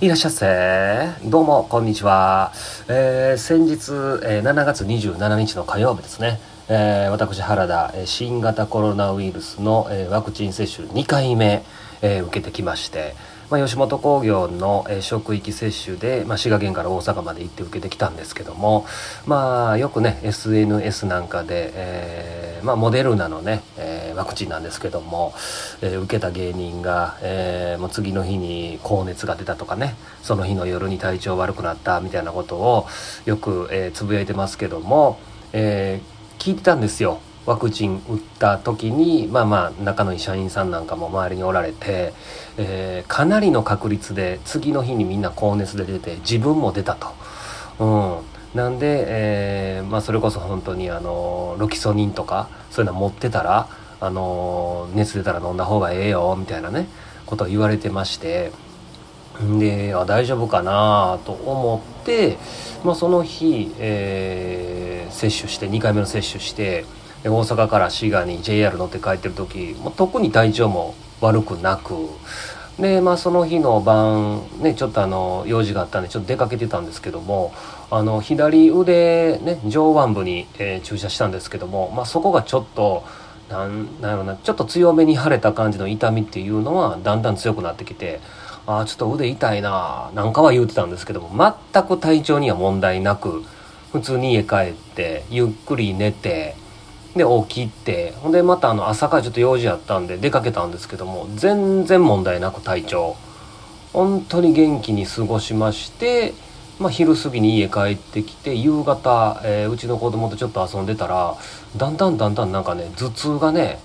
いらっしゃっせ。どうも、こんにちは。えー、先日、えー、7月27日の火曜日ですね。えー、私、原田、新型コロナウイルスの、えー、ワクチン接種2回目、えー、受けてきまして、まあ、吉本興業の、えー、職域接種で、まあ、滋賀県から大阪まで行って受けてきたんですけども、まあ、よくね SNS なんかで、えーまあ、モデルナのね、え、ワクチンなんですけども、えー、受けた芸人が、えー、もう次の日に高熱が出たとかねその日の夜に体調悪くなったみたいなことをよく、えー、つぶやいてますけども、えー、聞いてたんですよ。ワクチン打った時にまあまあ仲のいい社員さんなんかも周りにおられて、えー、かなりの確率で次の日にみんな高熱で出て自分も出たと。うん、なんで、えーまあ、それこそ本当にあのロキソニンとかそういうの持ってたらあの熱出たら飲んだ方がええよみたいなねことを言われてましてであ大丈夫かなと思って、まあ、その日、えー、接種して2回目の接種して大阪から滋賀に JR 乗って帰ってる時も特に体調も悪くなくでまあその日の晩ねちょっとあの用事があったんでちょっと出かけてたんですけどもあの左腕ね上腕部に、えー、注射したんですけども、まあ、そこがちょっとなんなんやろなちょっと強めに腫れた感じの痛みっていうのはだんだん強くなってきてああちょっと腕痛いななんかは言うてたんですけども全く体調には問題なく普通に家帰ってゆっくり寝てで起きてほんでまたあの朝からちょっと用事あったんで出かけたんですけども全然問題なく体調。本当に元気に過ごしまして、まあ、昼過ぎに家帰ってきて夕方、えー、うちの子供とちょっと遊んでたらだんだんだんだんなんかね頭痛がね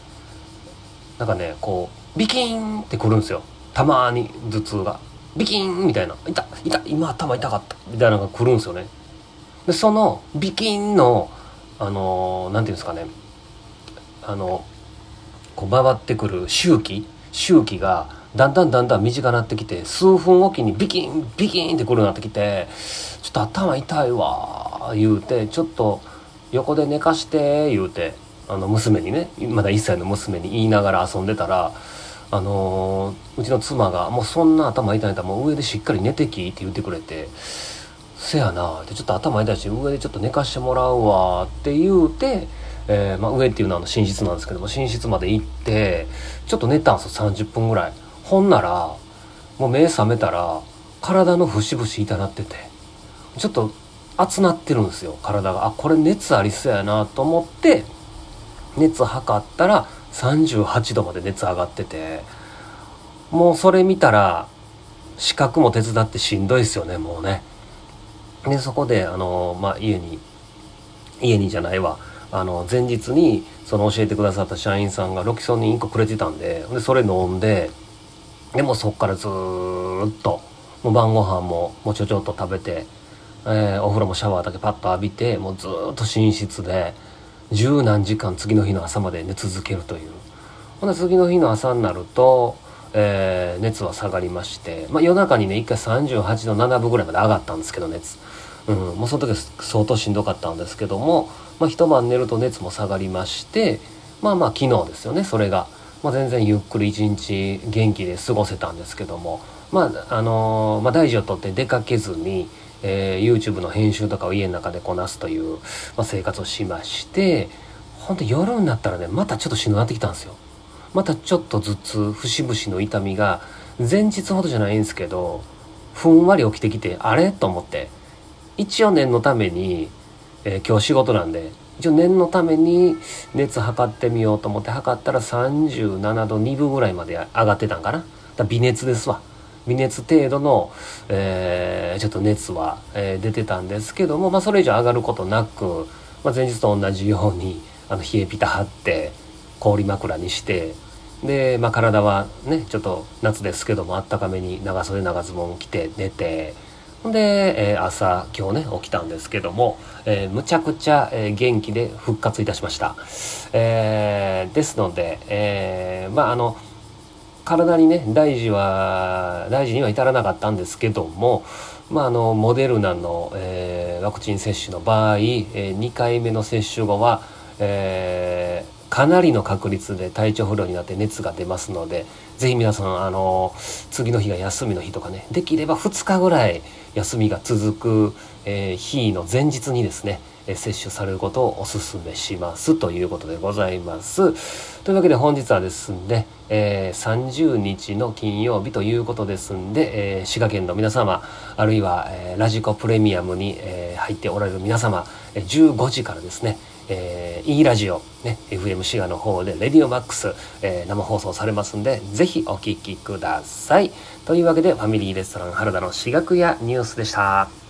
なんかねこうビキーンってくるんですよ。たまに頭痛が。ビキーンみたいな。痛い痛い今頭痛かった。みたいなのが来るんですよね。でそのビキーンのあの何て言うんですかね。あのこう回ってくる周期？周期がだんだんだんだん短くなってきて数分おきにビキンビキンってくるようになってきてちょっと頭痛いわ言うてちょっと横で寝かして言うてあの娘にねまだ1歳の娘に言いながら遊んでたらあのー、うちの妻が「もうそんな頭痛いんだもう上でしっかり寝てき」って言ってくれて「せやな」ってちょっと頭痛いし上でちょっと寝かしてもらうわって言うてえー、まあ、上っていうのは寝室なんですけども寝室まで行ってちょっと寝たんですよ30分ぐらい。ほんならもう目覚めたら体の節々痛なっててちょっと熱なってるんですよ体が。あこれ熱ありそうやなと思って熱測ったら38度まで熱上がっててもうそれ見たら資格も手伝ってしんどいですよねもうね。でそこであのまあ家に家にじゃないわ。あの前日にその教えてくださった社員さんがロキソニン1個くれてたんででそれ飲んででもそっからずっと。もう晩ご飯ももうちょちょっと食べて、えー、お風呂もシャワーだけパッと浴びてもうずっと寝室で十何時間次の日の朝まで寝続けるという。ほんで次の日の朝になると、えー、熱は下がりまして、まあ、夜中にね一回38度7分ぐらいまで上がったんですけど熱。うん、もうその時相当しんどかったんですけども、まあ、一晩寝ると熱も下がりましてまあまあ昨日ですよねそれが、まあ、全然ゆっくり一日元気で過ごせたんですけども。まああのー、まあ、大事をとって出かけずに、えー、YouTube の編集とかを家の中でこなすという、まあ、生活をしましてほんと夜になったらねまたちょっとしんどくなってきたんですよ。またちょっと頭痛節々の痛みが前日ほどじゃないんですけどふんわり起きてきてあれ？と思って。一応念のために、えー、今日仕事なんで一応念のために熱測ってみようと思って測ったら37度2分ぐらいまで上がってたんかな。だ微熱ですわ。微熱程度の、えー、ちょっと熱は、えー、出てたんですけども、まあ、それ以上上がることなく、まあ、前日と同じようにあの冷えピタ張って氷枕にしてで、まあ、体はねちょっと夏ですけどもあったかめに長袖長ズボン着て寝てんで、えー、朝今日ね起きたんですけども、えー、むちゃくちゃ、えー、元気で復活いたしました、えー、ですので、えー、まああの体にね大事は大事には至らなかったんですけどもまあ、あのモデルナの、えー、ワクチン接種の場合、えー、2回目の接種後は、えかなりの確率で体調不良になって熱が出ますので是非皆さんあの次の日が休みの日とかねできれば2日ぐらい休みが続く、えー、日の前日にですねえ接種されることをお勧めしますということでございます。というわけで本日はですね、え、30日の金曜日ということですんで、え、滋賀県の皆様あるいは、えー、ラジコプレミアムに、え入っておられる皆様15時からですねえー、E ラジオ、ね、FM 滋賀の方で、レディオマックス、えー、生放送されますんで、ぜひお聴きください。というわけで、ファミリーレストラン原田の滋賀屋ニュースでした。